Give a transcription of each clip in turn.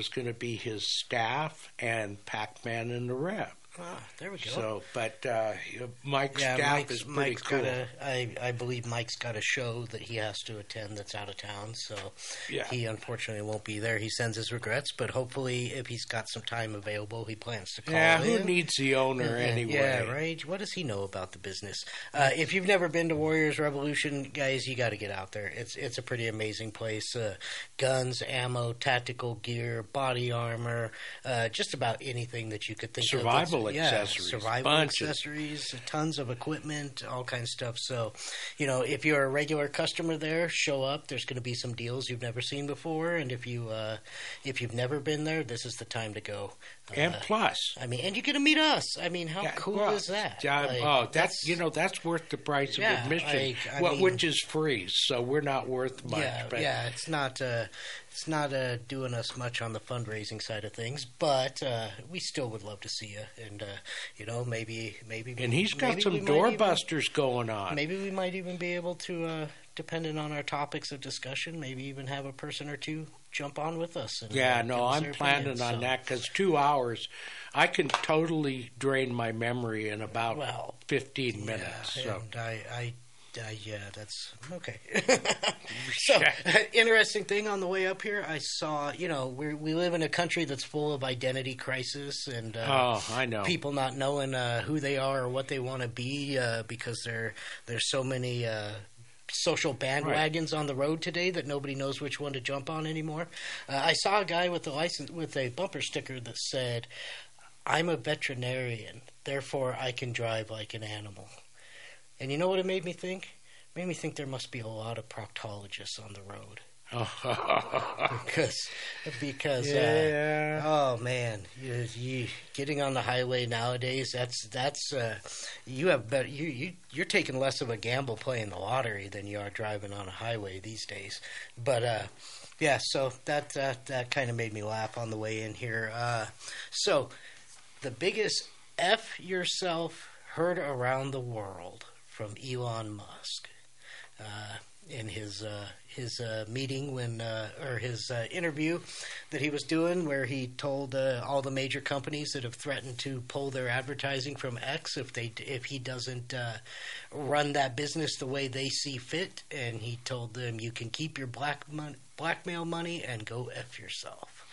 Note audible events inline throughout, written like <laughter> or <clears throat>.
was going to be his staff and Pac-Man and the Rev. Ah, there we go. So, but uh, Mike's yeah, staff Mike's, is pretty Mike's cool. got a, I, I believe Mike's got a show that he has to attend that's out of town, so Yeah. he unfortunately won't be there. He sends his regrets, but hopefully, if he's got some time available, he plans to call yeah, who in. needs the owner anyway? Yeah, right. What does he know about the business? Uh, if you've never been to Warriors Revolution, guys, you got to get out there. It's it's a pretty amazing place. Uh, guns, ammo, tactical gear, body armor, uh, just about anything that you could think Survival of. That's- accessories, yeah, survival bunches. accessories, tons of equipment, all kinds of stuff. So, you know, if you're a regular customer there, show up. There's going to be some deals you've never seen before, and if you uh, if you've never been there, this is the time to go. And Uh, plus, I mean, and you get to meet us. I mean, how yeah, cool well, is that? yeah, Like, oh, that's you know that's worth the price of Yeah, admission, like, well, mean- which is free. So we're not worth much. yeah, but yeah. It's not, uh, it's not uh, doing us much on the fundraising side of things, but uh, we still would love to see you, and uh, you know, maybe, maybe, and he's got some we might even- doorbusters going on. Maybe we might even be able to, uh, depending on our topics of discussion, maybe even have a person or two jump on with us. And, Yeah, uh, no, I'm planning opinions, on so. that because two hours, I can totally drain my memory in about Well, 15 minutes. Yeah, so. I, I, I, yeah, that's okay. <laughs> so, <laughs> interesting thing on the way up here, I saw. You know, we we live in a country that's full of identity crisis and uh, Oh, I know. people not knowing uh, who they are or what they want to be uh, because there there's so many. Social bandwagons on the road today that nobody knows which one to jump on anymore. Uh, I saw a guy with a license with a bumper sticker that said, "I'm a veterinarian, therefore I can drive like an animal." And you know what it made me think? It made me think there must be a lot of proctologists on the road <laughs> because because uh, yeah. oh man, you, you getting on the highway nowadays that's that's uh, you have better you you you're taking less of a gamble playing the lottery than you are driving on a highway these days. But uh, yeah, so that that that kind of made me laugh on the way in here. Uh, so the biggest F yourself heard around the world from Elon Musk uh, in his uh, his uh, meeting when uh, or his interview that he was doing, where he told all the major companies that have threatened to pull their advertising from X if they if he doesn't run that business the way they see fit, and he told them you can keep your black mon- blackmail money and go f yourself.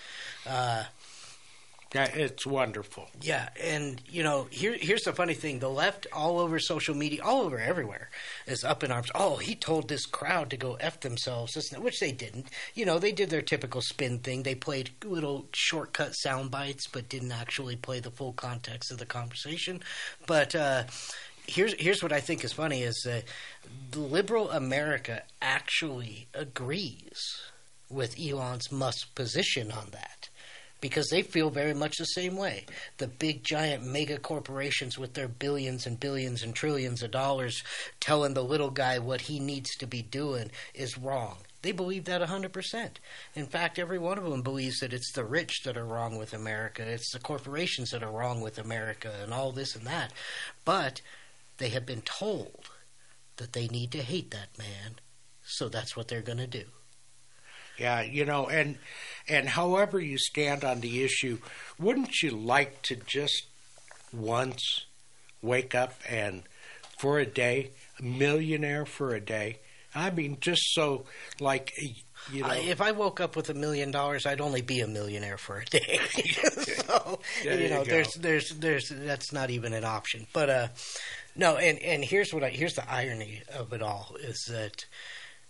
Yeah, it's wonderful. yeah, and you know, here here's the funny thing: the left, all over social media, all over everywhere, is up in arms. Oh, he told this crowd to go f themselves, this and that," which they didn't. You know, they did their typical spin thing. They played little shortcut sound bites, but didn't actually play the full context of the conversation. But uh, here's here's what I think is funny: is that the liberal America actually agrees with Elon's Musk position on that because they feel very much the same way. The big giant mega corporations with their billions and billions and trillions of dollars telling the little guy what he needs to be doing is wrong. They believe that 100%. In fact, every one of them believes that it's the rich that are wrong with America, it's the corporations that are wrong with America, and all this and that. But they have been told that they need to hate that man, so that's what they're going to do. Yeah, you know, and and however you stand on the issue, wouldn't you like to just once wake up and for a day, a millionaire for a day? I mean, just so like you know, if I woke up with a million dollars, I'd only be a millionaire for a day. <laughs> so you you know, go. there's there's there's that's not even an option. But uh, no, and and here's what I here's the irony of it all is that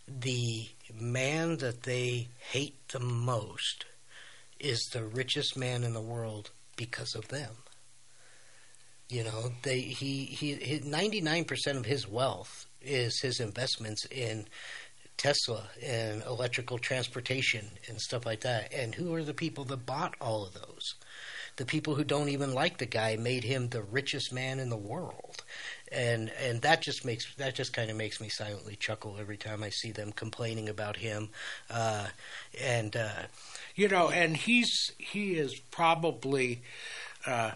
the man that they hate the most is the richest man in the world because of them. You know, they he he ninety nine percent of his wealth is his investments in Tesla and electrical transportation and stuff like that. And who are the people that bought all of those? The people who don't even like the guy made him the richest man in the world. And and that just makes that just kind of makes me silently chuckle every time I see them complaining about him. Uh, and uh, you know, and he's he is probably uh,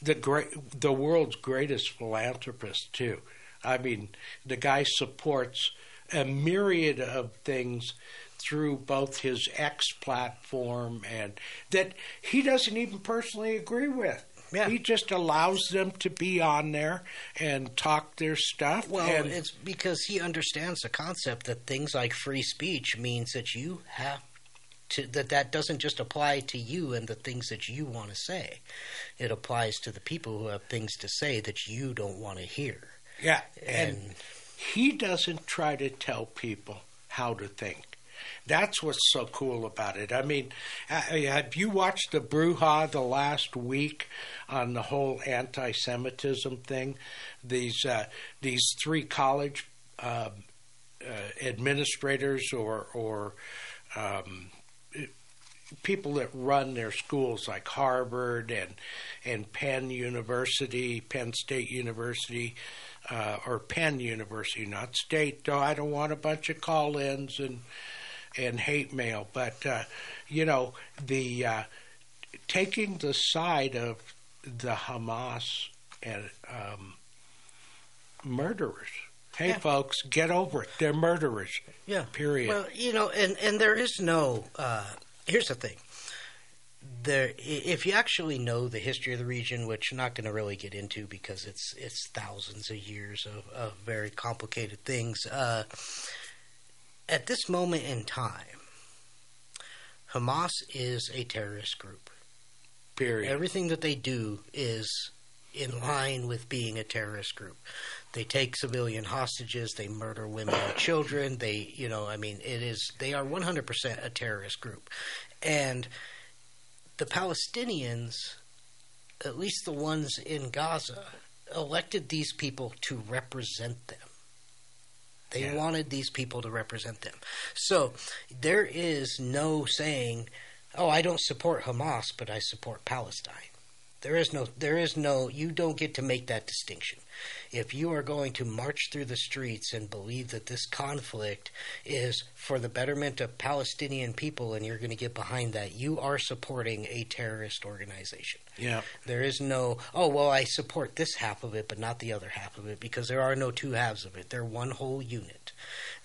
the great the world's greatest philanthropist too. I mean, the guy supports a myriad of things through both his X platform and that he doesn't even personally agree with. Yeah. He just allows them to be on there and talk their stuff. Well, and, it's because he understands the concept that things like free speech means that you have to that that doesn't just apply to you and the things that you want to say. It applies to the people who have things to say that you don't want to hear. yeah, and And he doesn't try to tell people how to think. That's what's so cool about it. I mean, uh, have you watched the brouhaha the last week on the whole anti-Semitism thing? These uh, these three college um uh, administrators or or um, people that run their schools like Harvard and and Penn University, Penn State University, uh, or Penn University, not State. Though I don't want a bunch of call-ins and and hate mail, but uh, you know the uh, taking the side of the Hamas and um, murderers. Hey, Yeah. folks, get over it. They're murderers. yeah, Period. Well, you know, and and there is no. Uh, here's the thing. There, if you actually know the history of the region, which I'm not going to really get into because it's it's thousands of years of, of very complicated things. Uh, at this moment in time, Hamas is a terrorist group. Period. Everything that they do is in line with being a terrorist group. They take civilian hostages, they murder women and children. They, you know, I mean, it is they are 100% a terrorist group. And the Palestinians, at least the ones in Gaza, elected these people to represent them. They Yeah. wanted these people to represent them. So there is no saying, "Oh, I don't support Hamas, but I support Palestine." There is no there is no you don't get to make that distinction. If you are going to march through the streets and believe that this conflict is for the betterment of Palestinian people and you're going to get behind that, you are supporting a terrorist organization. yeah. There is no, oh, well, I support this half of it, but not the other half of it, because there are no two halves of it. They're one whole unit.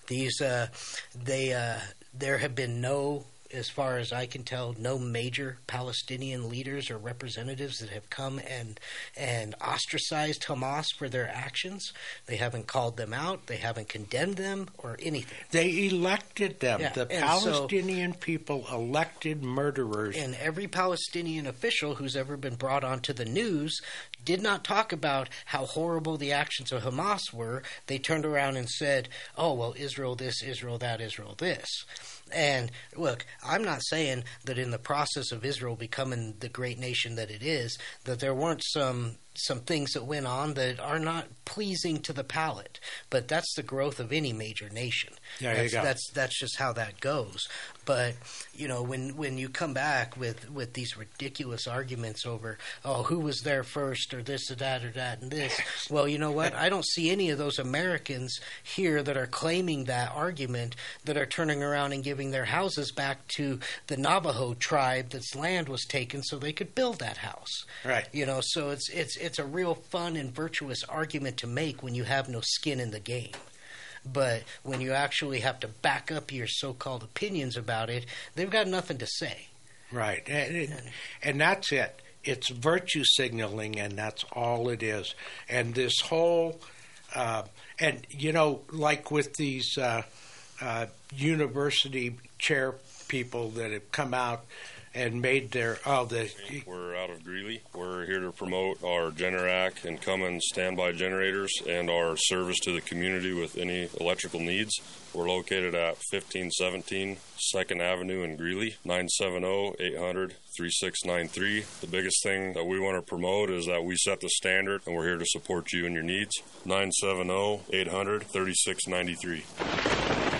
These, uh, they, uh, there have been no, as far as I can tell, no major Palestinian leaders or representatives that have come and and ostracized Hamas for their actions. They haven't called them out. They haven't condemned them or anything. They elected them. Yeah, The and so- Palestinian people elected murderers. And every Palestinian official who's ever been brought onto the news did not talk about how horrible the actions of Hamas were. They turned around and said, oh, well, Israel this, Israel that, Israel this. And look, I'm not saying that in the process of Israel becoming the great nation that it is, that there weren't some some things that went on that are not pleasing to the palate. But that's the growth of any major nation. You that's, go. That's that's just how that goes. But you know, when when you come back with with these ridiculous arguments over oh who was there first or this or that or that and this, <laughs> well, you know what? I don't see any of those Americans here that are claiming that argument that are turning around and giving their houses back to the Navajo tribe that's land was taken so they could build that house. Right. You know, so it's it's it's a real fun and virtuous argument to make when you have no skin in the game. But when you actually have to back up your so-called opinions about it, they've got nothing to say. Right. And, it- and that's it. It's virtue signaling, and that's all it is. And this whole, uh, and you know, like with these uh, uh, university chair people that have come out and made their, oh, the, We're out of Greeley. We're here to promote our Generac and Cummins standby generators and our service to the community with any electrical needs. We're located at 1517 2nd Avenue in Greeley, 970-800-3693. The biggest thing that we want to promote is that we set the standard and we're here to support you and your needs. 970-800-3693.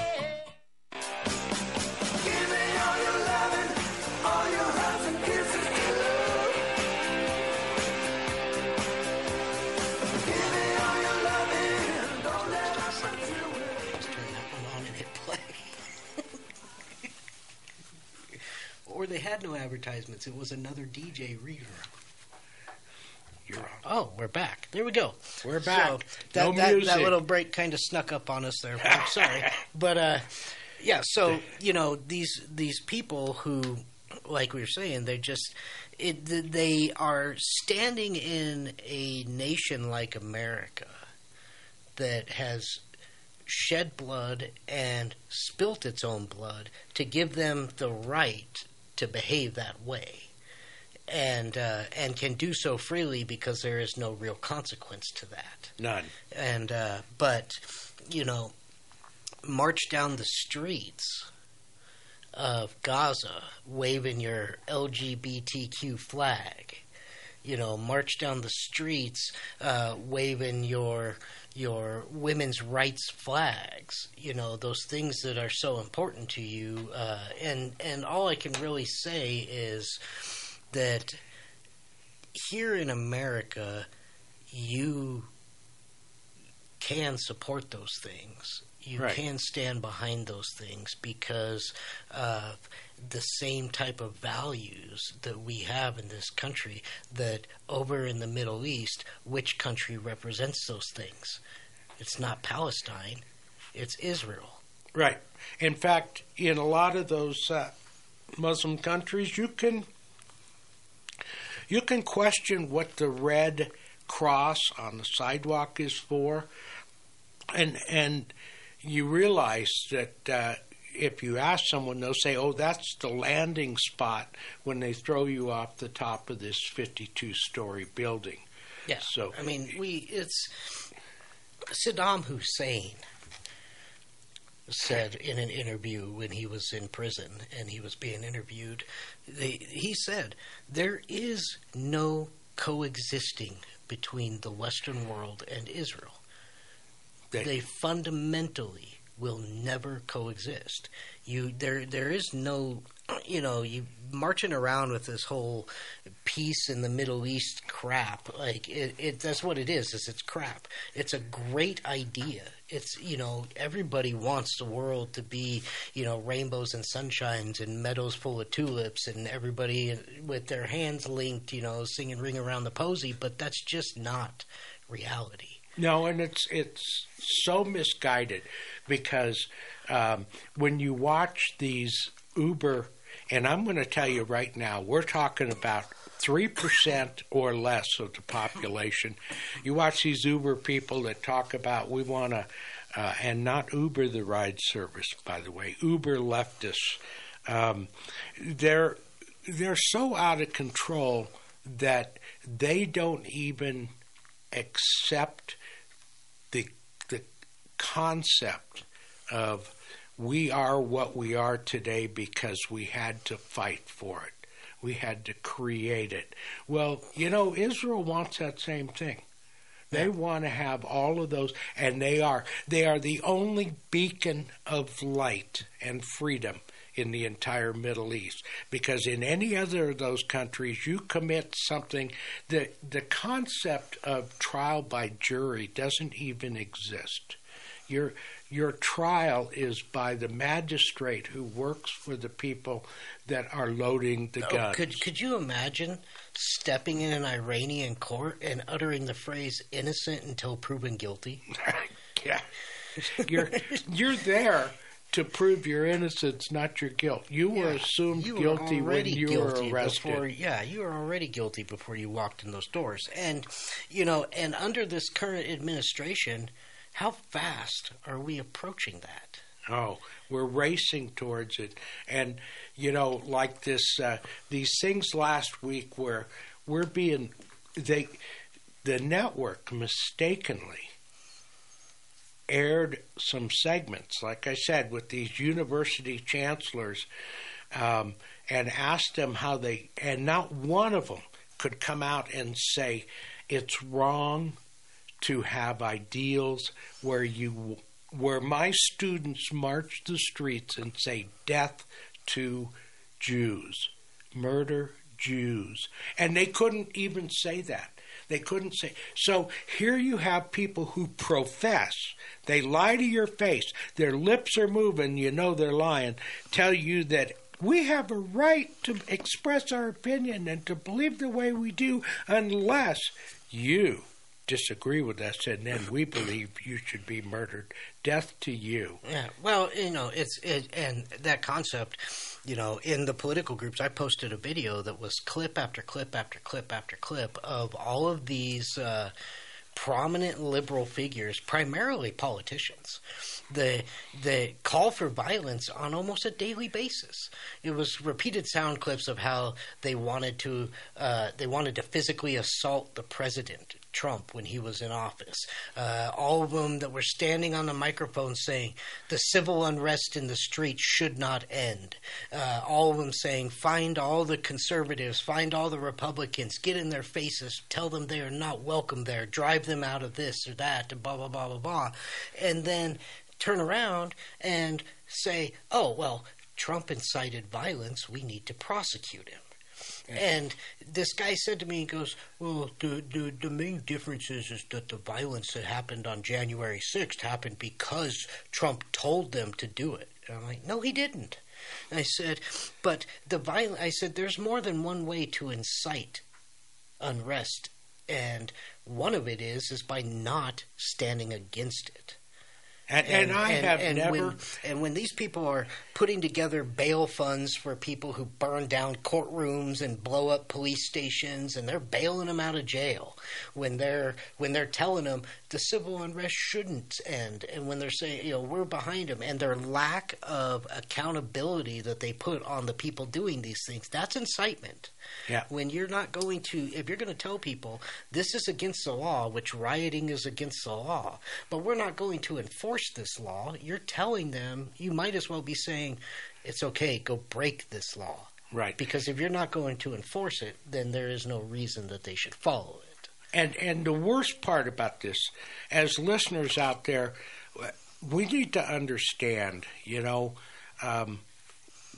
Or they had no advertisements. It was another DJ reader. You're on. Oh, we're back. There we go. We're back. So that, No that, that little break kind of snuck up on us there. I'm <laughs> sorry, but uh, yeah. So you know these these people who, like we were saying, they're just it, they are standing in a nation like America that has shed blood and spilt its own blood to give them the right to behave that way and uh, and can do so freely because there is no real consequence to that. None. And uh, but you know, march down the streets of Gaza waving your LGBTQ flag. You know, march down the streets uh, waving your your women's rights flags. You know, those things that are so important to you. Uh, and and all I can really say is that here in America, you can support those things. You Right. can stand behind those things because of the same type of values that we have in this country. That over in the Middle East, which country represents those things? It's not Palestine, it's Israel. Right. In fact, in a lot of those uh, Muslim countries, you can you can question what the red cross on the sidewalk is for, and and you realize that uh, if you ask someone, they'll say, "Oh, that's the landing spot when they throw you off the top of this 52-story building." Yeah. So- I mean, we it's Saddam Hussein said in an interview when he was in prison and he was being interviewed, they, he said there is no coexisting between the Western world and Israel. They- They fundamentally will never coexist. You there there is no you know, you marching around with this whole peace in the Middle East crap. Like it, it that's what it is. Is it's crap. It's a great idea. It's you know everybody wants the world to be you know rainbows and sunshines and meadows full of tulips and everybody with their hands linked you know singing ring around the posy. But that's just not reality. No, and it's it's so misguided because um, when you watch these Uber, and I'm going to tell you right now, we're talking about three percent or less of the population. You watch these Uber people that talk about we want to, uh, and not Uber the ride service, by the way, Uber leftists. Um, they're they're so out of control that they don't even accept concept of we are what we are today because we had to fight for it. We had to create it. Well, you know, Israel wants that same thing. They want to have all of those, and they are they are the only beacon of light and freedom in the entire Middle East. Because in any other of those countries, you commit something the the concept of trial by jury doesn't even exist. Your your trial is by the magistrate who works for the people that are loading the Oh, guns. could could you imagine stepping in an Iranian court and uttering the phrase "innocent until proven guilty"? <laughs> yeah, you're you're there to prove your innocence, not your guilt. You were assumed you were guilty when you guilty were arrested. Before, yeah, you were already guilty before you walked in those doors. And you know, and under this current administration, how fast are we approaching that? Oh, we're racing towards it, and you know, like this, uh, these things last week where we're being they, the network mistakenly aired some segments, like I said, with these university chancellors, um, and asked them how they, and not one of them could come out and say it's wrong to have ideals where you where my students march the streets and say death to Jews, murder Jews, and they couldn't even say that. They couldn't say. So here you have people who profess. They lie to your face. Their lips are moving. You know they're lying. Tell you that We have a right to express our opinion and to believe the way we do unless you disagree with us and then we believe you should be murdered. Death to you. Yeah, well, you know, it's it, and that concept, you know, in the political groups, I posted a video that was clip after clip after clip after clip of all of these uh, prominent liberal figures, primarily politicians, the the call for violence on almost a daily basis. It was repeated sound clips of how they wanted to uh, they wanted to physically assault the president Trump when he was in office. Uh, all of them that were standing on the microphone saying the civil unrest in the streets should not end. Uh, all of them saying find all the conservatives, find all the Republicans, get in their faces, tell them they are not welcome there, drive them out of this or that, and blah blah blah blah blah, and then turn around and say, oh well. Trump incited violence. We need to prosecute him. And this guy said to me, he goes, Well, the, the, the main difference is, is that the violence that happened on January 6th happened because Trump told them to do it. And I'm like, No, he didn't. And I said, But the violence, I said, there's more than one way to incite unrest. And one of it is, is by not standing against it. And, and, and I and, have and never. When, and when these people are putting together bail funds for people who burn down courtrooms and blow up police stations, and they're bailing them out of jail, when they're when they're telling them the civil unrest shouldn't end, and when they're saying you know we're behind them, and their lack of accountability that they put on the people doing these things, that's incitement. Yeah. When you're not going to, if you're going to tell people this is against the law, which rioting is against the law, but we're not going to enforce this law, you're telling them you might as well be saying it's okay, go break this law. Right. Because if you're not going to enforce it, then there is no reason that they should follow it. And and the worst part about this, as listeners out there, we need to understand. You know, um,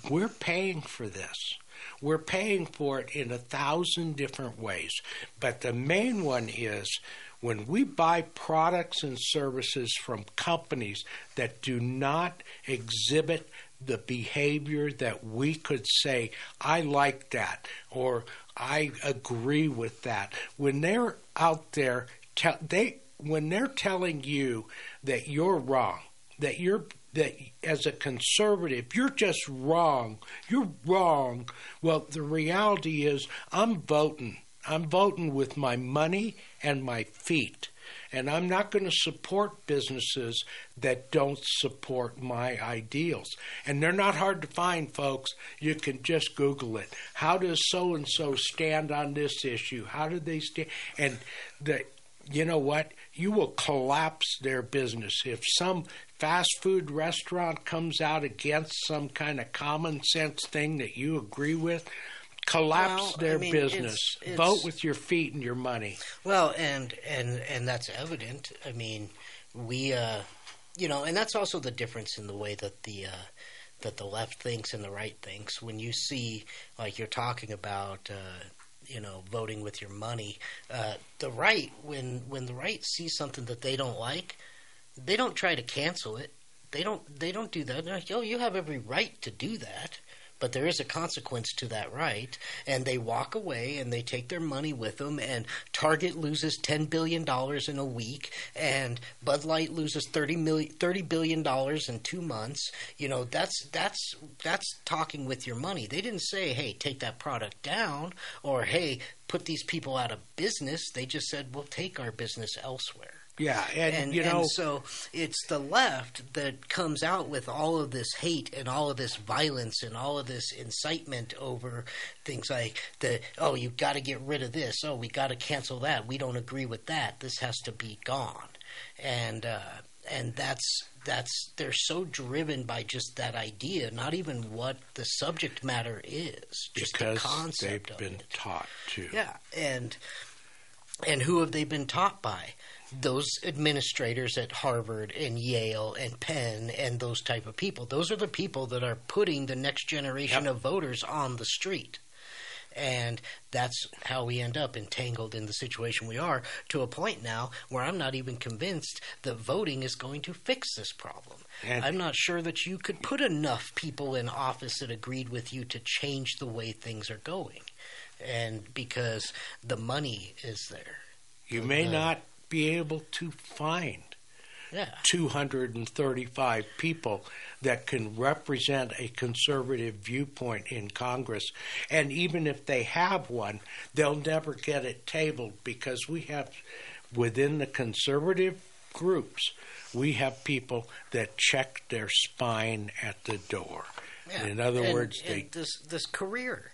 we're paying for this. We're paying for it in a thousand different ways. But the main one is when we buy products and services from companies that do not exhibit the behavior that we could say, I like that, or I agree with that. When they're out there, they when they're telling you that you're wrong, that you're that as a conservative you're just wrong, you're wrong. Well, the reality is I'm voting. I'm voting with my money and my feet. And I'm not going to support businesses that don't support my ideals. And they're not hard to find, folks. You can just Google it. How does so and so stand on this issue? How do they stand? And the, you know what? You will collapse their business if some fast food restaurant comes out against some kind of common sense thing that you agree with collapse Well, their I mean, business. it's- it's- Vote with your feet and your money. Well, and and and that's evident. I mean, we, uh, you know, and that's also the difference in the way that the uh, that the left thinks and the right thinks. When you see, like you're talking about, uh, you know, voting with your money, uh, the right when when the right sees something that they don't like, they don't try to cancel it. They don't they don't do that. They're like, oh, you have every right to do that. But there is a consequence to that right, and they walk away and they take their money with them. And Target loses ten billion dollars in a week, and Bud Light loses thirty million, thirty billion dollars in two months. You know, that's that's that's talking with your money. They didn't say, "Hey, take that product down," or "Hey, put these people out of business." They just said, "We'll take our business elsewhere." Yeah, and, and, you know, and so it's the left that comes out with all of this hate and all of this violence and all of this incitement over things like the oh you've got to get rid of this oh we got to cancel that we don't agree with that this has to be gone and uh, and that's that's they're so driven by just that idea not even what the subject matter is just because the concept they've been it. taught to. Yeah, and and who have they been taught by? Those administrators at Harvard and Yale and Penn and those type of people. Those are the people that are putting the next generation Yep. of voters on the street. And that's how we end up entangled in the situation we are to a point now where I'm not even convinced that voting is going to fix this problem. And- I'm not sure that you could put enough people in office that agreed with you to change the way things are going. And because the money is there. You may Uh, not be able to find Yeah. 235 people that can represent a conservative viewpoint in Congress. And even if they have one, they'll never get it tabled because we have, within the conservative groups, we have people that check their spine at the door. Yeah. In other And- words, and they this this career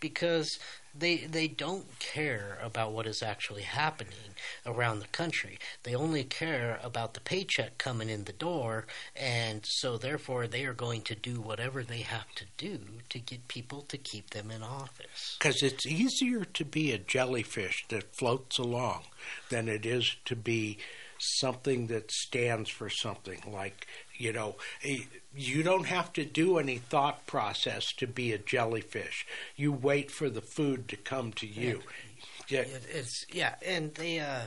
because they they don't care about what is actually happening around the country. They only care about the paycheck coming in the door, and so therefore they are going to do whatever they have to do to get people to keep them in office. Because it's easier to be a jellyfish that floats along than it is to be something that stands for something. Like, you know, eh, you don't have to do any thought process to be a jellyfish. You wait for the food to come to you. Yeah, It, it's yeah, and they uh,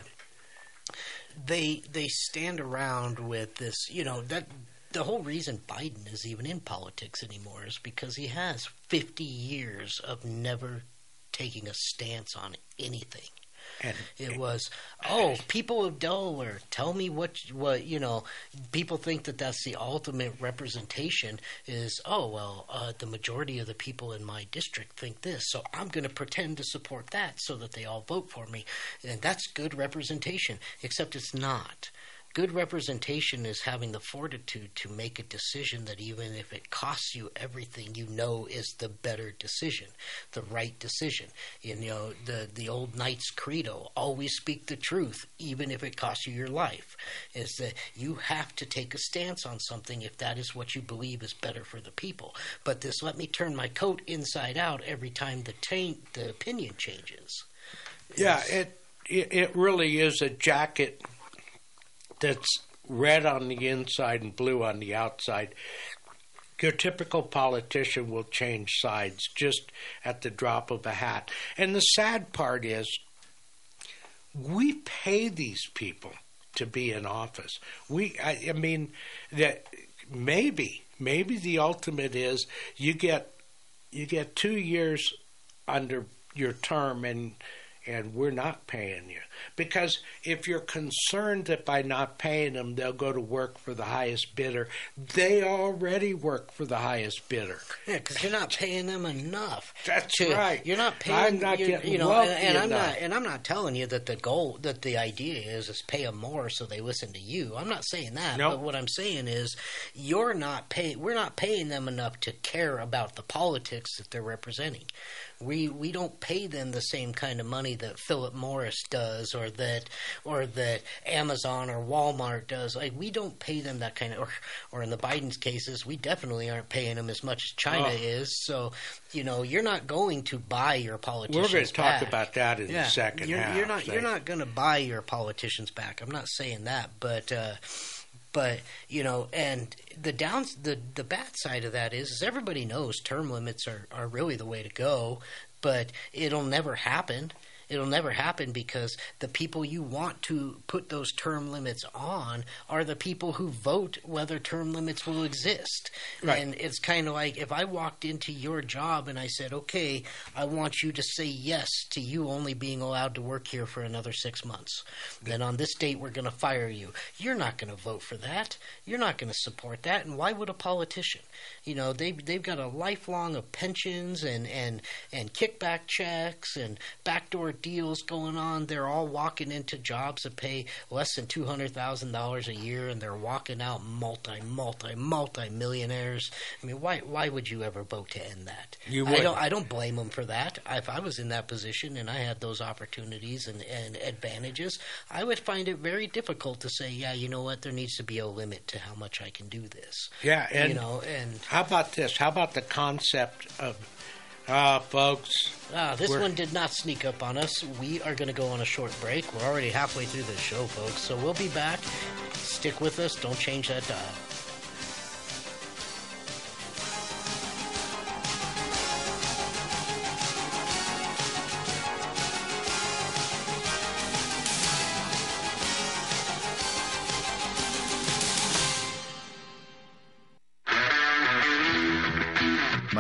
they they stand around with this. You know that the whole reason Biden is even in politics anymore is because he has fifty years of never taking a stance on anything. And It was, oh, people of Delaware, tell me what what you know. People think that that's the ultimate representation. Is oh well, uh, the majority of the people in my district think this, so I'm going to pretend to support that so that they all vote for me, and that's good representation. Except it's not. Good representation is having the fortitude to make a decision that even if it costs you everything you know is the better decision, the right decision. You know, the the old knight's credo, always speak the truth, even if it costs you your life. Is that you have to take a stance on something if that is what you believe is better for the people. But this let me turn my coat inside out every time the taint the opinion changes. Yeah, it, it it really is a jacket that's red on the inside and blue on the outside. Your typical politician will change sides just at the drop of a hat. And the sad part is, we pay these people to be in office. We, I, I mean, that maybe, maybe the ultimate is you get you get two years under your term and and we're not paying you because if you're concerned that by not paying them they'll go to work for the highest bidder they already work for the highest bidder Yeah, because you're not paying them enough. That's to- right. You're not paying. I'm not getting you know, wealthy and, and I'm enough. not. And I'm not telling you that the goal, that the idea is, is pay them more so they listen to you. I'm not saying that. Nope. But what I'm saying is, you're not paying. We're not paying them enough to care about the politics that they're representing. We we don't pay them the same kind of money that Philip Morris does, or that or that Amazon or Walmart does. Like we don't pay them that kind of. Or, or in the Biden's cases, we definitely aren't paying them as much as China Oh. is. So you know, you're not going to buy your politicians. we're going to talk back. about that in Yeah, the second you're, half you're not They- you're not going to buy your politicians back. I'm not saying that, but uh, but you know, and the downs the the bad side of that is, is everybody knows term limits are are really the way to go, but it'll never happen. It'll never happen because the people you want to put those term limits on are the people who vote whether term limits will exist. Right. And it's kind of like if I walked into your job and I said, okay, I want you to say yes to you only being allowed to work here for another six months. Then on this date, we're going to fire you. You're not going to vote for that. You're not going to support that. And why would a politician? You know, they they've got a lifelong of pensions and and and kickback checks and backdoor deals going on. They're all walking into jobs that pay less than two hundred thousand dollars a year, and they're walking out multi multi multi millionaires. I mean, why why would you ever vote to end that? You I wouldn't. don't I don't blame them for that. If I was in that position and I had those opportunities and, and advantages, I would find it very difficult to say, yeah, you know what, there needs to be a limit to how much I can do this. yeah and you know, and how about this how about the concept of uh, folks Ah, this one did not sneak up on us. We are going to go on a short break. We're already halfway through the show, folks. So we'll be back. Stick with us. Don't change that dial.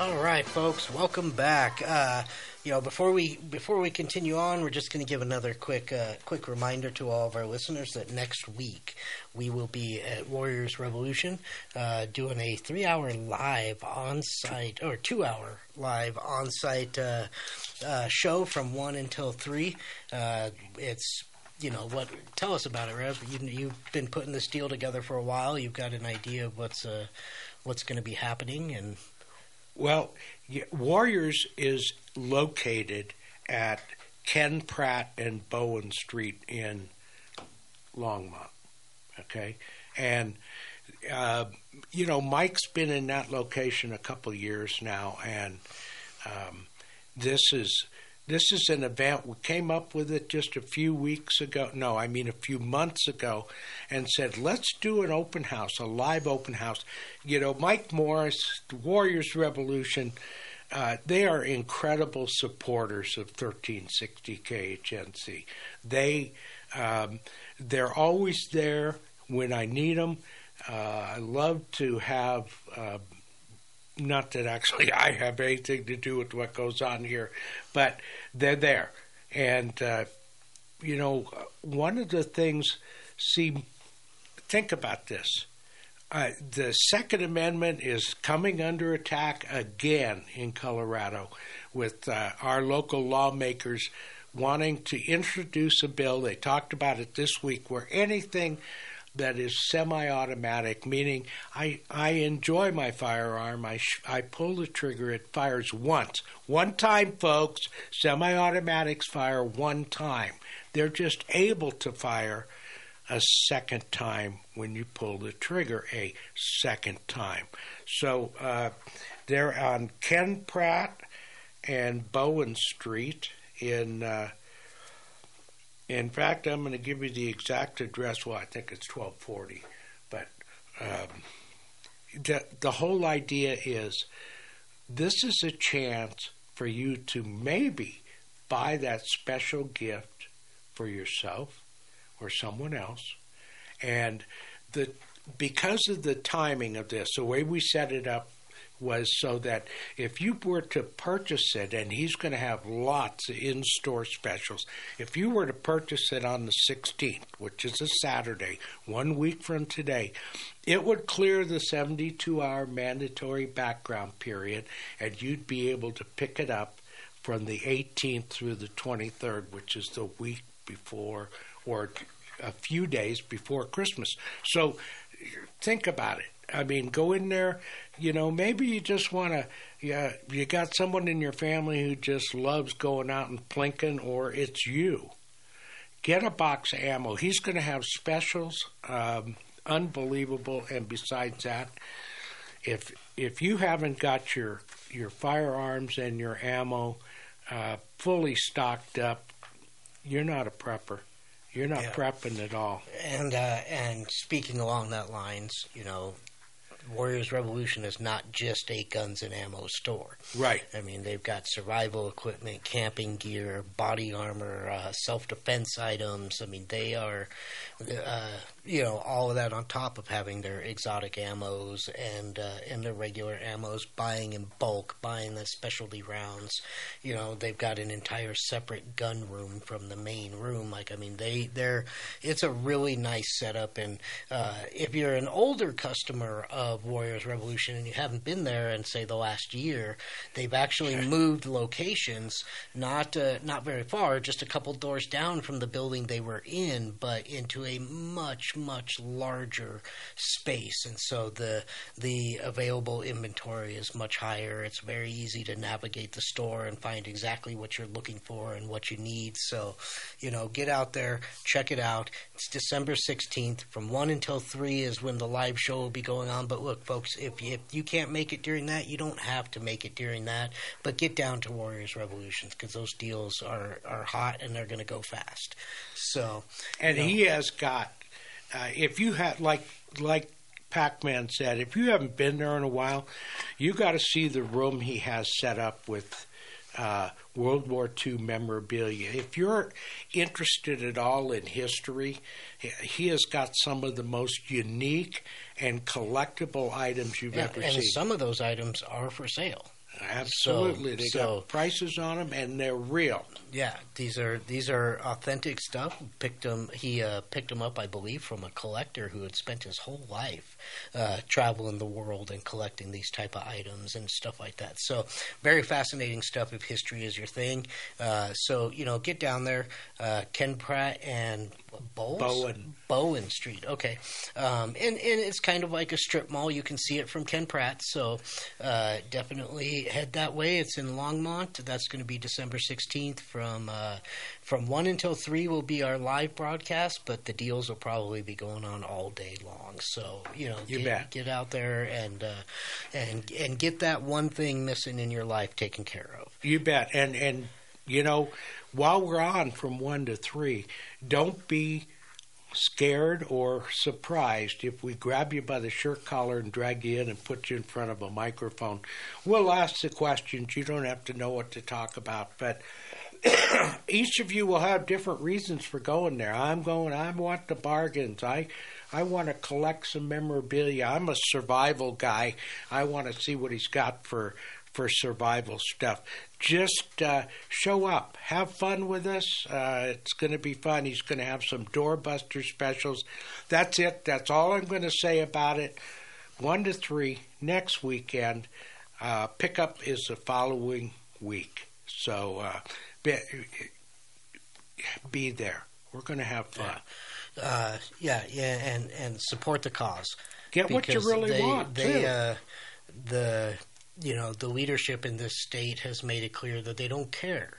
All right, folks, welcome back. Uh, you know, before we before we continue on, we're just going to give another quick uh, quick reminder to all of our listeners that next week we will be at Warriors Revolution uh, doing a three hour live on site or two hour live on site uh, uh, show from one until three. Uh, it's you know what? Tell us about it, Rev. You, you've been putting this deal together for a while. You've got an idea of what's uh, what's going to be happening, and well, Warriors is located at Ken Pratt and Bowen Street in Longmont. Okay, and uh, you know Mike's been in that location a couple years now, and um, this is this is an event we came up with it just a few weeks ago. No, I mean a few months ago, and said let's do an open house, a live open house. You know, Mike Morris, the Warriors Revolution. Uh, they are incredible supporters of 1360 KHNC. They um, they're always there when I need them. Uh, I love to have uh, not that actually <laughs> I have anything to do with what goes on here, but they're there. And, uh, you know, one of the things, see, think about this. Uh, the Second Amendment is coming under attack again in Colorado with uh, our local lawmakers wanting to introduce a bill. They talked about it this week where anything that is semi-automatic, meaning I I enjoy my firearm. I sh- I pull the trigger. It fires once, one time, folks. Semi-automatics fire one time. They're just able to fire a second time when you pull the trigger a second time. So uh, they're on Ken Pratt and Bowen Street in. Uh, in fact, I'm going to give you the exact address. Well, I think it's 1240. But um, the, the whole idea is this is a chance for you to maybe buy that special gift for yourself or someone else. And the because of the timing of this, the way we set it up was so that if you were to purchase it, and he's going to have lots of in store specials, if you were to purchase it on the 16th, which is a Saturday, one week from today, it would clear the 72 hour mandatory background period, and you'd be able to pick it up from the 18th through the 23rd, which is the week before or a few days before Christmas. So think about it. I mean, go in there. You know, maybe you just want to. Yeah, you got someone in your family who just loves going out and plinking, or it's you. Get a box of ammo. He's going to have specials, um, unbelievable. And besides that, if if you haven't got your your firearms and your ammo uh, fully stocked up, you're not a prepper. You're not Yeah. prepping at all. And uh, and speaking along that lines, you know, Warriors Revolution is not just a guns and ammo store. Right. I mean, they've got survival equipment, camping gear, body armor, uh, self defense items. I mean, they are, uh, you know, all of that on top of having their exotic ammos and uh, and their regular ammos. Buying in bulk, buying the specialty rounds. You know, they've got an entire separate gun room from the main room. Like, I mean, they they're it's a really nice setup. And uh, if you're an older customer of Warriors Revolution and you haven't been there in say the last year, they've actually moved locations, not uh, not very far, just a couple doors down from the building they were in, but into a much much larger space. And so the the available inventory is much higher. It's very easy to navigate the store and find exactly what you're looking for and what you need. So, you know, get out there, check it out. It's December 16th from 1 until 3 is when the live show will be going on. But look, folks, if you, if you can't make it during that, you don't have to make it during that. But get down to Warriors Revolutions because those deals are, are hot and they're going to go fast. So, And you know, he has got, uh, if you had like like Pack Man said, if you haven't been there in a while, you got to see the room he has set up with uh, World War II memorabilia. If you're interested at all in history, he- has got some of the most unique and collectible items you've yeah, ever and seen. And some of those items are for sale. Absolutely, So- they so- got prices on them, and they're real. Yeah, these are these are authentic stuff. Picked them. He uh, picked them up, I believe, from a collector who had spent his whole life uh, traveling the world and collecting these type of items and stuff like that. So very fascinating stuff. If history is your thing, uh, so you know, get down there. Uh, Ken Pratt and Bowles? Bowen. Bowen Street. Okay, um, and and it's kind of like a strip mall. You can see it from Ken Pratt. So uh, definitely head that way. It's in Longmont. That's going to be December sixteenth from uh, from one until three will be our live broadcast. But the deals will probably be going on all day long. So you know, You get, bet. get out there and uh, and and get that one thing missing in your life taken care of. You bet. And and you know, while we're on from one to three, don't be scared or surprised if we grab you by the shirt collar and drag you in and put you in front of a microphone. We'll ask the questions. You don't have to know what to talk about, but <coughs> each of you will have different reasons for going there. I'm going. I want the bargains. I I want to collect some memorabilia. I'm a survival guy. I want to see what he's got for for survival stuff. Just uh, show up, have fun with us. Uh, it's going to be fun. He's going to have some doorbuster specials. That's it. That's all I'm going to say about it. One to three next weekend. Uh, pickup is the following week. So uh, be, be there. We're going to have fun. Uh, yeah, yeah, and and support the cause. Get what you really they, want, They, too. uh, the you know the leadership in this state has made it clear that they don't care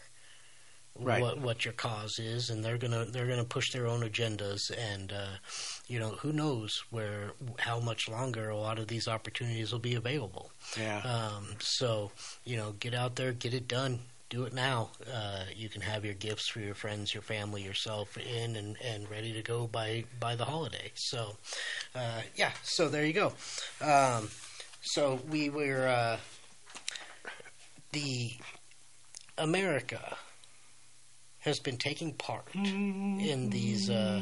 Right. what what your cause is, and they're gonna they're gonna push their own agendas, and uh, you know who knows where how much longer a lot of these opportunities will be available. Yeah. Um, so you know, get out there, get it done. Do it now. Uh, you can have your gifts for your friends, your family, yourself in and, and ready to go by by the holiday. So, uh, yeah. So there you go. Um, so we were uh, the America has been taking part in these uh,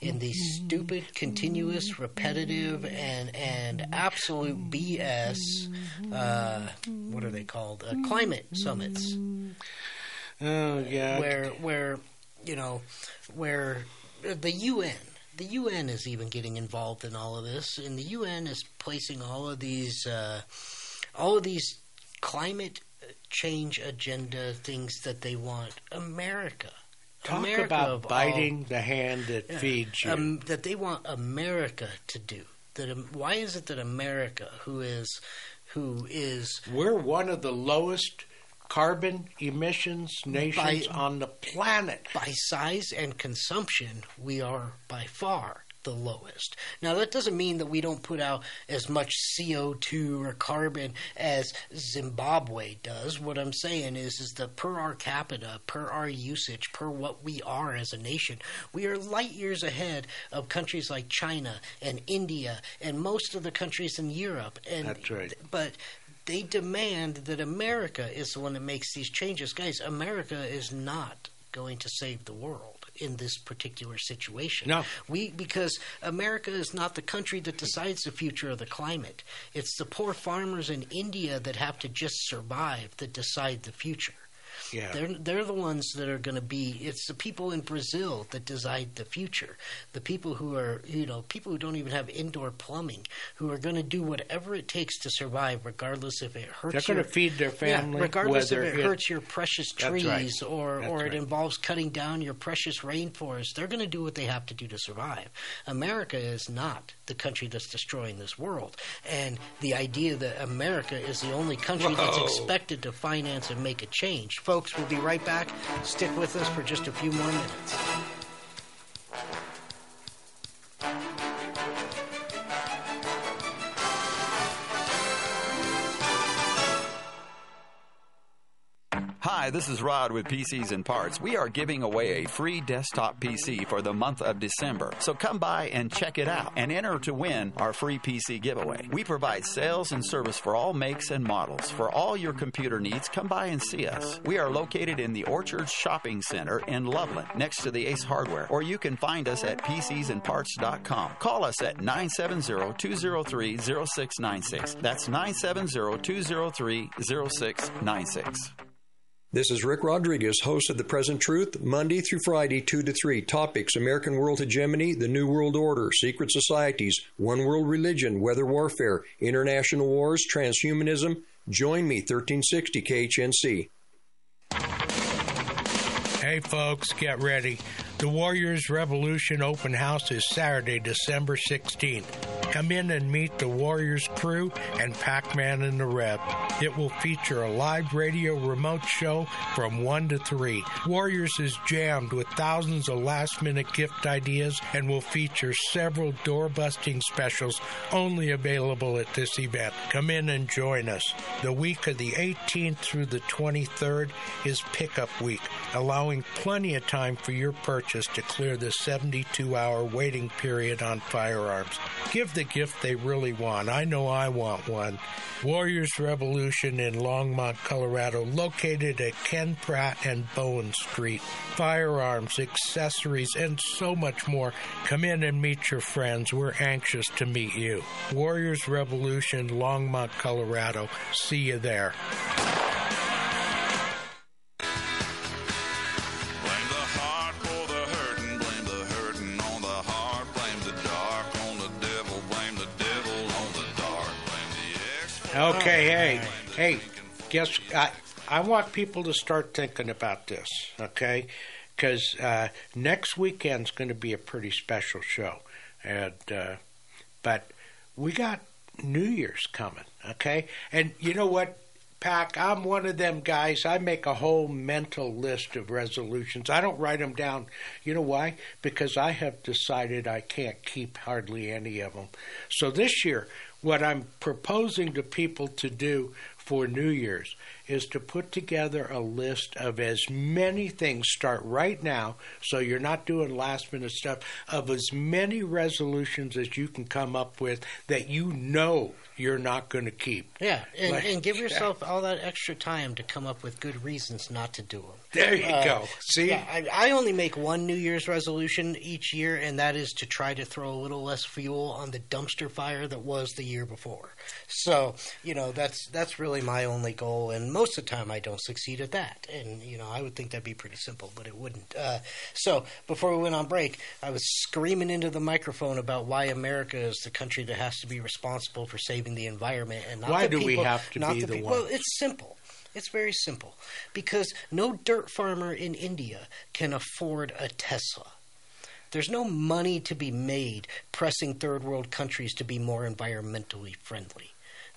in these stupid, continuous, repetitive, and and absolute BS. Uh, what are they called? Uh, climate summits. Oh yeah. Where where you know where the UN the UN is even getting involved in all of this, and the UN is placing all of these uh, all of these climate change agenda things that they want America. Talk America about biting all, the hand that yeah, feeds you. Um, that they want America to do. That um, why is it that America, who is who is we're one of the lowest carbon emissions nations by, on the planet. By size and consumption, we are by far the lowest. Now, that doesn't mean that we don't put out as much CO2 or carbon as Zimbabwe does. What I'm saying is, is that per our capita, per our usage, per what we are as a nation, we are light years ahead of countries like China and India and most of the countries in Europe. And, That's right. But they demand that America is the one that makes these changes. Guys, America is not going to save the world in this particular situation. No. We because America is not the country that decides the future of the climate. It's the poor farmers in India that have to just survive that decide the future. Yeah. They're they're the ones that are going to be. It's the people in Brazil that decide the future. The people who are you know people who don't even have indoor plumbing, who are going to do whatever it takes to survive, regardless if it hurts. They're going to feed their family, yeah, regardless if it, it, hurts your precious trees right. or that's or it right. involves cutting down your precious rainforest. They're going to do what they have to do to survive. America is not the country that's destroying this world, and the idea that America is the only country Whoa. that's expected to finance and make a change, folks. We'll be right back. Stick with us for just a few more minutes. Hi, this is Rod with PCs and Parts. We are giving away a free desktop PC for the month of December. So come by and check it out and enter to win our free PC giveaway. We provide sales and service for all makes and models. For all your computer needs, come by and see us. We are located in the Orchard Shopping Center in Loveland, next to the Ace Hardware, or you can find us at PCsandParts.com. Call us at 970-203-0696. That's 970-203-0696. This is Rick Rodriguez, host of The Present Truth, Monday through Friday, 2 to 3. Topics American World Hegemony, The New World Order, Secret Societies, One World Religion, Weather Warfare, International Wars, Transhumanism. Join me, 1360 KHNC. Hey, folks, get ready. The Warriors Revolution Open House is Saturday, December 16th. Come in and meet the Warriors crew and Pack Man and the Rev. It will feature a live radio remote show from 1 to 3. Warriors is jammed with thousands of last minute gift ideas and will feature several door busting specials only available at this event. Come in and join us. The week of the 18th through the 23rd is pickup week, allowing plenty of time for your purchase to clear the 72 hour waiting period on firearms. Give the gift they really want. I know I want one. Warriors Revolution in Longmont, Colorado, located at Ken Pratt and Bowen Street. Firearms, accessories, and so much more. Come in and meet your friends. We're anxious to meet you. Warriors Revolution, Longmont, Colorado. See you there. Okay, hey, hey, guess I I want people to start thinking about this, okay? Because uh, next weekend's going to be a pretty special show, and uh, but we got New Year's coming, okay? And you know what, Pack? I'm one of them guys. I make a whole mental list of resolutions. I don't write them down. You know why? Because I have decided I can't keep hardly any of them. So this year what I'm proposing to people to do for New Year's is to put together a list of as many things, start right now, so you're not doing last minute stuff, of as many resolutions as you can come up with that you know you're not going to keep. Yeah, and, Like- and give yourself all that extra time to come up with good reasons not to do them. There you go. See? yeah, I, I only make one New Year's resolution each year, and that is to try to throw a little less fuel on the dumpster fire that was the year before. So, you know, that's that's really my only goal, and most of the time I don't succeed at that. And you know, I would think that'd be pretty simple, but it wouldn't. Uh, so, before we went on break, I was screaming into the microphone about why America is the country that has to be responsible for saving the environment, and not Why the do we have to not be the people- one? Well, it's simple. It's very simple because no dirt farmer in India can afford a Tesla. There's no money to be made pressing third world countries to be more environmentally friendly.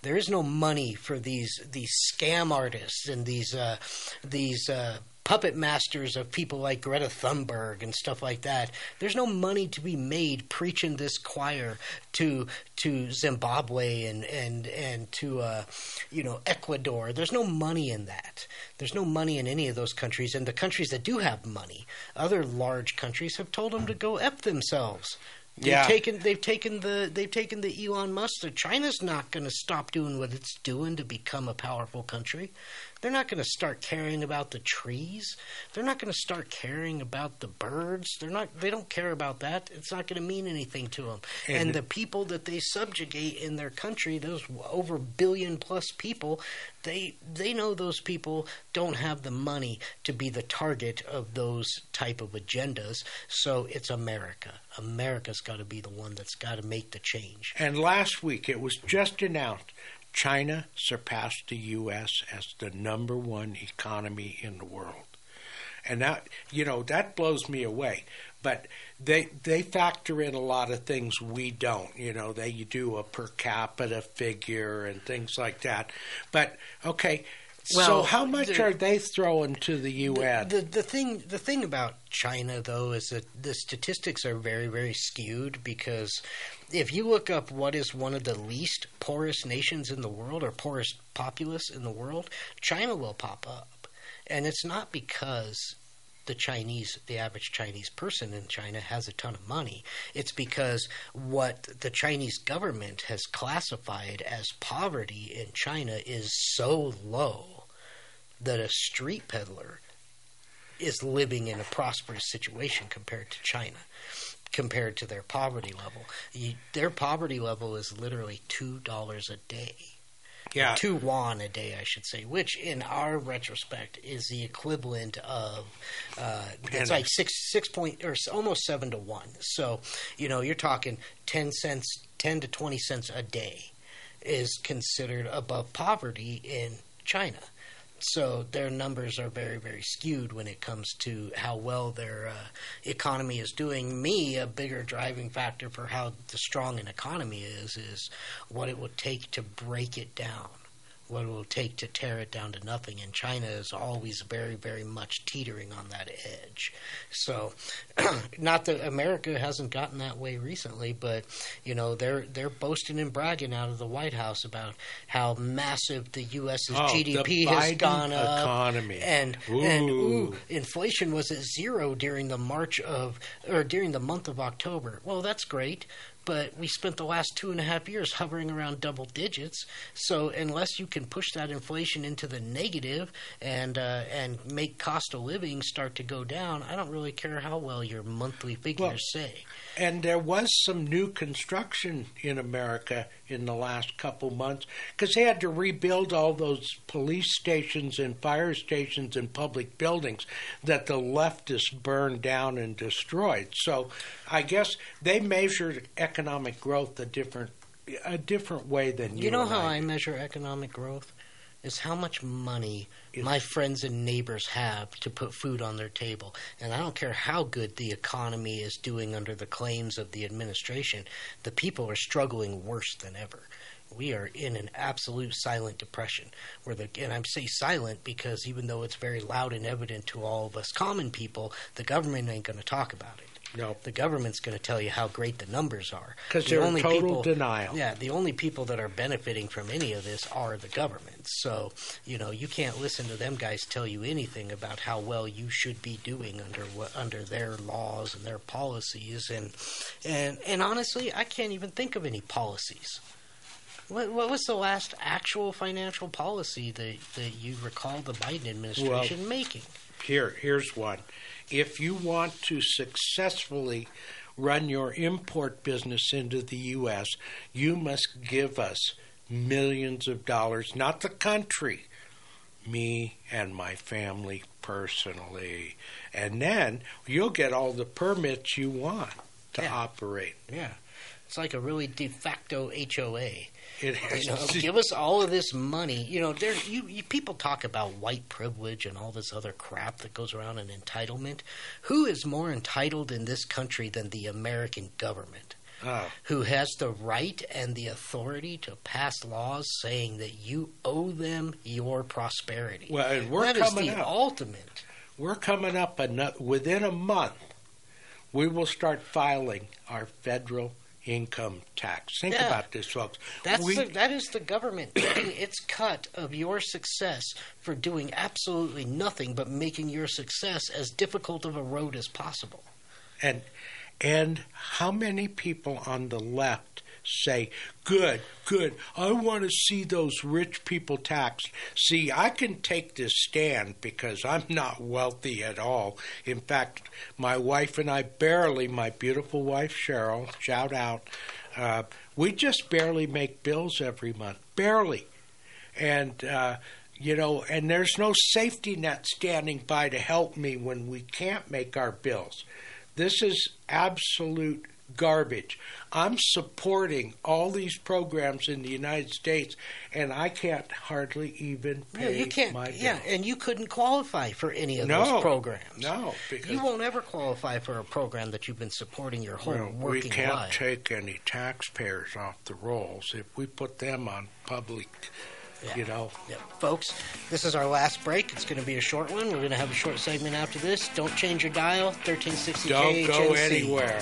There is no money for these these scam artists and these uh, these uh, puppet masters of people like Greta Thunberg and stuff like that. There's no money to be made preaching this choir to to Zimbabwe and and and to uh, you know Ecuador. There's no money in that. There's no money in any of those countries. And the countries that do have money, other large countries have told them to go f themselves. They've Yeah. taken they've taken the they've taken the Elon Musk. China's not going to stop doing what it's doing to become a powerful country. They're not going to start caring about the trees. They're not going to start caring about the birds. They're not. They don't care about that. It's not going to mean anything to them. And, And- the people that they subjugate in their country, those over billion plus people, they they know those people don't have the money to be the target of those type of agendas. So it's America. America's got to be the one that's got to make the change. And last week it was just announced China surpassed the U.S. as the number one economy in the world. And that, you know, that blows me away. But they they factor in a lot of things we don't. You know, they do a per capita figure and things like that. But okay, so how much the- are they throwing to the U.S.? The, the thing the thing about China though is that the statistics are very very skewed because if you look up what is one of the least poorest nations in the world or poorest populace in the world, China will pop up. And it's not because the Chinese, the average Chinese person in China has a ton of money. It's because what the Chinese government has classified as poverty in China is so low that a street peddler is living in a prosperous situation compared to China, compared to their poverty level. You, their poverty level is literally two dollars a day. Yeah. two yuan a day, I should say, which in our retrospect is the equivalent of uh, it's like six six point or almost seven to one. So you know you're talking ten cents, ten to twenty cents a day is considered above poverty in China. So their numbers are very, very skewed when it comes to how well their uh, economy is doing. Me, a bigger driving factor for how the strong an economy is, is what it would take to break it down. What it will take to tear it down to nothing. And China is always very, very much teetering on that edge. So, <clears throat> not that America hasn't gotten that way recently, but you know they're they're boasting and bragging out of the White House about how massive the U.S.'s Oh, GDP has gone up, economy. and and Ooh. ooh, inflation was at zero during the March of or during the month of October. Well, that's great. But we spent the last two and a half years hovering around double digits. So unless you can push that inflation into the negative and uh, and make cost of living start to go down, I don't really care how well your monthly figures say. And there was some new construction in America in the last couple months because they had to rebuild all those police stations and fire stations and public buildings that the leftists burned down and destroyed. So I guess they measured economic growth a different a different way than you, You know how I I measure economic growth? Is how much money my friends and neighbors have to put food on their table. And I don't care how good the economy is doing under the claims of the administration, the people are struggling worse than ever. We are in an absolute silent depression. Where the and I'm say silent because even though it's very loud and evident to all of us common people, the government ain't going to talk about it. No. The government's going to tell you how great the numbers are. 'Cause The they're only total people- denial. Yeah, the only people that are benefiting from any of this are the government. So, you know, you can't listen to them guys tell you anything about how well you should be doing under what under their laws and their policies and and and honestly, I can't even think of any policies. What, what was the last actual financial policy that, that you recall the Biden administration making? Here, here's one. If you want to successfully run your import business into the U.S., you must give us millions of dollars, not the country, me and my family personally. And then you'll get all the permits you want to operate. Yeah. It's like a really de facto HOA. You know, <laughs> give us all of this money. You know, there you, you people talk about white privilege and all this other crap that goes around in entitlement. Who is more entitled in this country than the American government? Oh. Who has the right and the authority to pass laws saying that you owe them your prosperity? Well, and we're That is coming the up. ultimate. We're coming up ano- within a month. We will start filing our federal income tax. Think Yeah. about this, folks. That's we, the, that is the government taking its cut of your success for doing absolutely nothing but making your success as difficult of a road as possible. and and how many people on the left say, "Good, good. I want to see those rich people taxed." See, I can take this stand because I'm not wealthy at all. In fact, my wife and I barely, my beautiful wife Cheryl, shout out, uh, we just barely make bills every month, barely, and. Uh, you know, and there's no safety net standing by to help me when we can't make our bills. This is absolute garbage. I'm supporting all these programs in the United States, and I can't hardly even Yeah, pay you can't. my Yeah, and you couldn't qualify for any of No, those programs. no, because- you won't ever qualify for a program that you've been supporting your whole Well, we can't life. take any taxpayers off the rolls if we put them on public. You know, Yeah, folks, this is our last break. It's going to be a short one. We're going to have a short segment after this. Don't change your dial. 1360 don't go anywhere.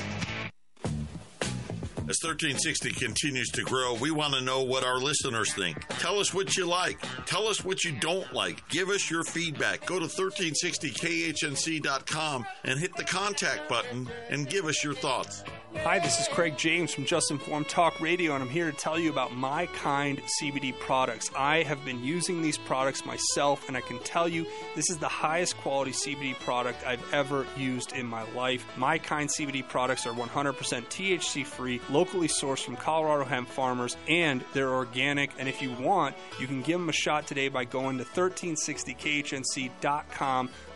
As 1360 continues to grow, we want to know what our listeners think. Tell us what you like. Tell us what you don't like. Give us your feedback. Go to 1360khnc.com and hit the contact button and give us your thoughts. Hi, this is Craig James from Just Informed Talk Radio, and I'm here to tell you about My Kind CBD products. I have been using these products myself, and I can tell you this is the highest quality CBD product I've ever used in my life. My Kind CBD products are 100% THC free, locally sourced from Colorado hemp farmers, and they're organic. And if you want, you can give them a shot today by going to 1360khnc.com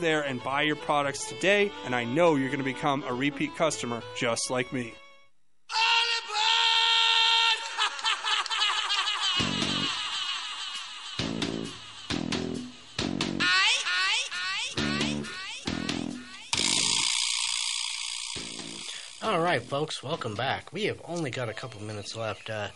there and buy your products today, and I know you're going to become a repeat customer just like me. All right, folks, welcome back. We have only got a couple minutes left. Uh,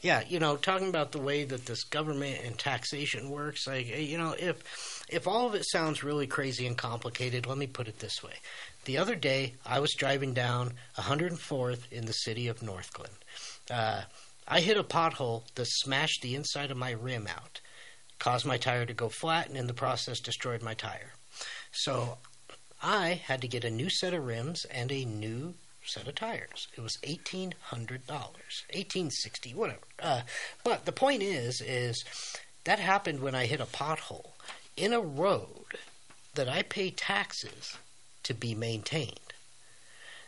yeah, you know, talking about the way that this government and taxation works, like, you know, if if all of it sounds really crazy and complicated, let me put it this way. The other day, I was driving down 104th in the city of Northglenn. Uh, I hit a pothole that smashed the inside of my rim out, caused my tire to go flat, and in the process destroyed my tire. So I had to get a new set of rims and a new set of tires. It was eighteen hundred dollars, eighteen sixty, whatever. Uh, but the point is, is that happened when I hit a pothole in a road that I pay taxes to be maintained.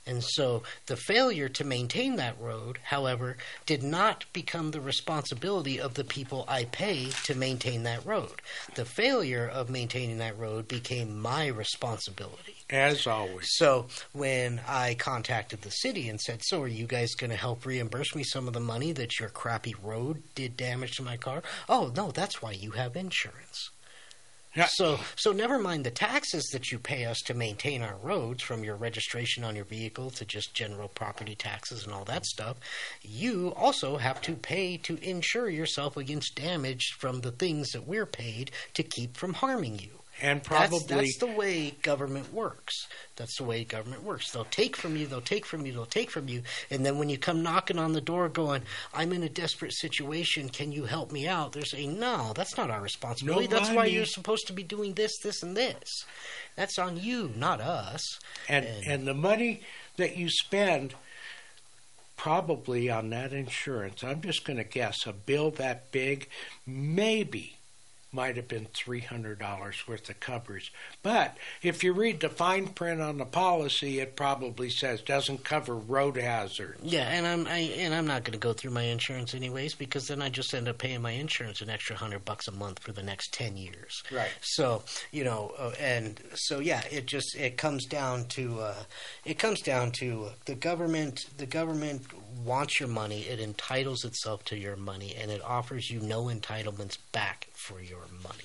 And so the failure to maintain that road, however, did not become the responsibility of the people I pay to maintain that road. The failure of maintaining that road became my responsibility. As always. So when I contacted the city and said, "So are you guys going to help reimburse me some of the money that your crappy road did damage to my car?" Oh, no, that's why you have insurance. So, so never mind the taxes that you pay us to maintain our roads, from your registration on your vehicle to just general property taxes and all that stuff. You also have to pay to insure yourself against damage from the things that we're paid to keep from harming you. And probably that's, the way government works. That's the way government works. They'll take from you, they'll take from you, they'll take from you, and then when you come knocking on the door, going, "I'm in a desperate situation. Can you help me out?" They're saying, "No, that's not our responsibility. No that's why you're supposed to be doing this, this, and this. That's on you, not us." and and the money that you spend probably on that insurance i'm just going to guess a bill that big maybe might have been $300 worth of coverage but if you read the fine print on the policy it probably says doesn't cover road hazard Yeah, and I'm I, and I'm not going to go through my insurance anyways because then I just end up paying my insurance an extra hundred bucks a month for the next ten years. Right. So you know, uh, and so yeah, it just it comes down to uh, it comes down to the government. The government wants your money. It entitles itself to your money, and it offers you no entitlements back for your money.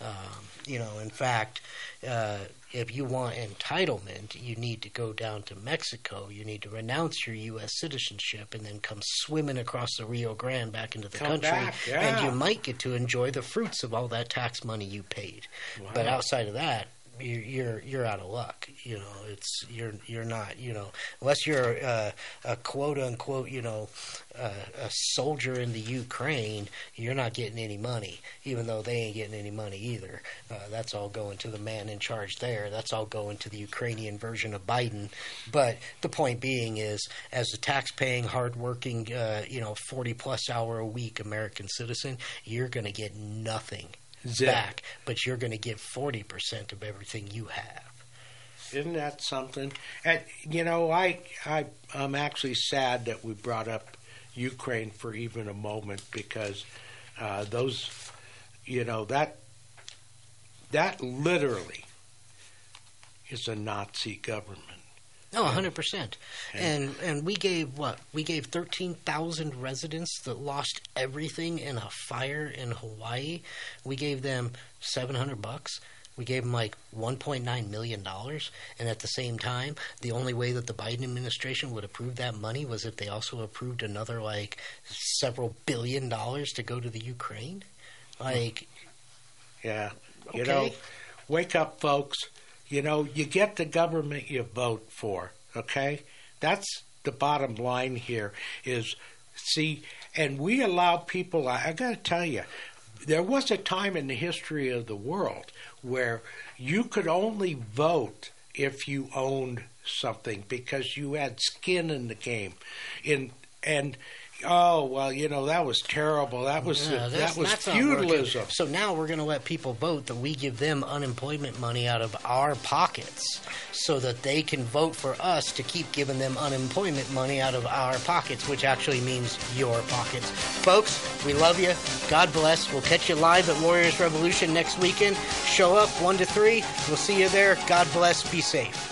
Um, you know, in fact, uh, if you want entitlement, you need to go down to Mexico. You need to renounce your U.S. citizenship and then come swimming across the Rio Grande back into the Come country, back, yeah. and you might get to enjoy the fruits of all that tax money you paid. But outside of that, you're you're out of luck. You know, it's you're you're not. You know, unless you're uh, a quote unquote, you know, uh, a soldier in the Ukraine, you're not getting any money. Even though they ain't getting any money either. Uh, that's all going to the man in charge there. That's all going to the Ukrainian version of Biden. But the point being is, as a tax-paying, hardworking, uh, you know, forty plus hour a week American citizen, you're going to get nothing Back, but you're going to get 40% of everything you have. Isn't that something? And you know, I I I'm actually sad that we brought up Ukraine for even a moment because uh, those, you know, that that literally is a Nazi government. No, 100%. And and we gave what? We gave 13,000 residents that lost everything in a fire in Hawaii. We gave them 700 bucks. We gave them like 1.9 million dollars, and at the same time, the only way that the Biden administration would approve that money was if they also approved another like several billion dollars to go to the Ukraine. Hmm. Like, Yeah. You Okay. know, wake up, folks. You know, you get the government you vote for, okay? That's the bottom line here is see, and we allow people, I, I got to tell you, there was a time in the history of the world where you could only vote if you owned something because you had skin in the game. In and oh well, you know that was terrible. That was Yeah, that's- that was that's not working. feudalism. So now we're going to let people vote that we give them unemployment money out of our pockets so that they can vote for us to keep giving them unemployment money out of our pockets, which actually means your pockets. Folks, we love you. God bless. We'll catch you live at Warriors Revolution next weekend. Show up 1 to 3. We'll see you there. God bless. Be safe.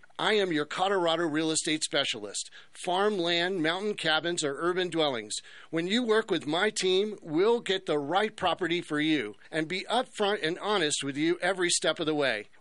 I am your Colorado real estate specialist. Farmland, mountain cabins, or urban dwellings. When you work with my team, we'll get the right property for you and be upfront and honest with you every step of the way.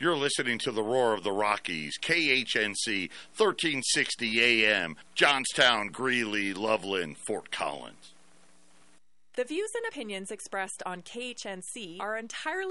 You're listening to the Roar of the Rockies, KHNC, 1360 AM, Johnstown, Greeley, Loveland, Fort Collins. The views and opinions expressed on KHNC are entirely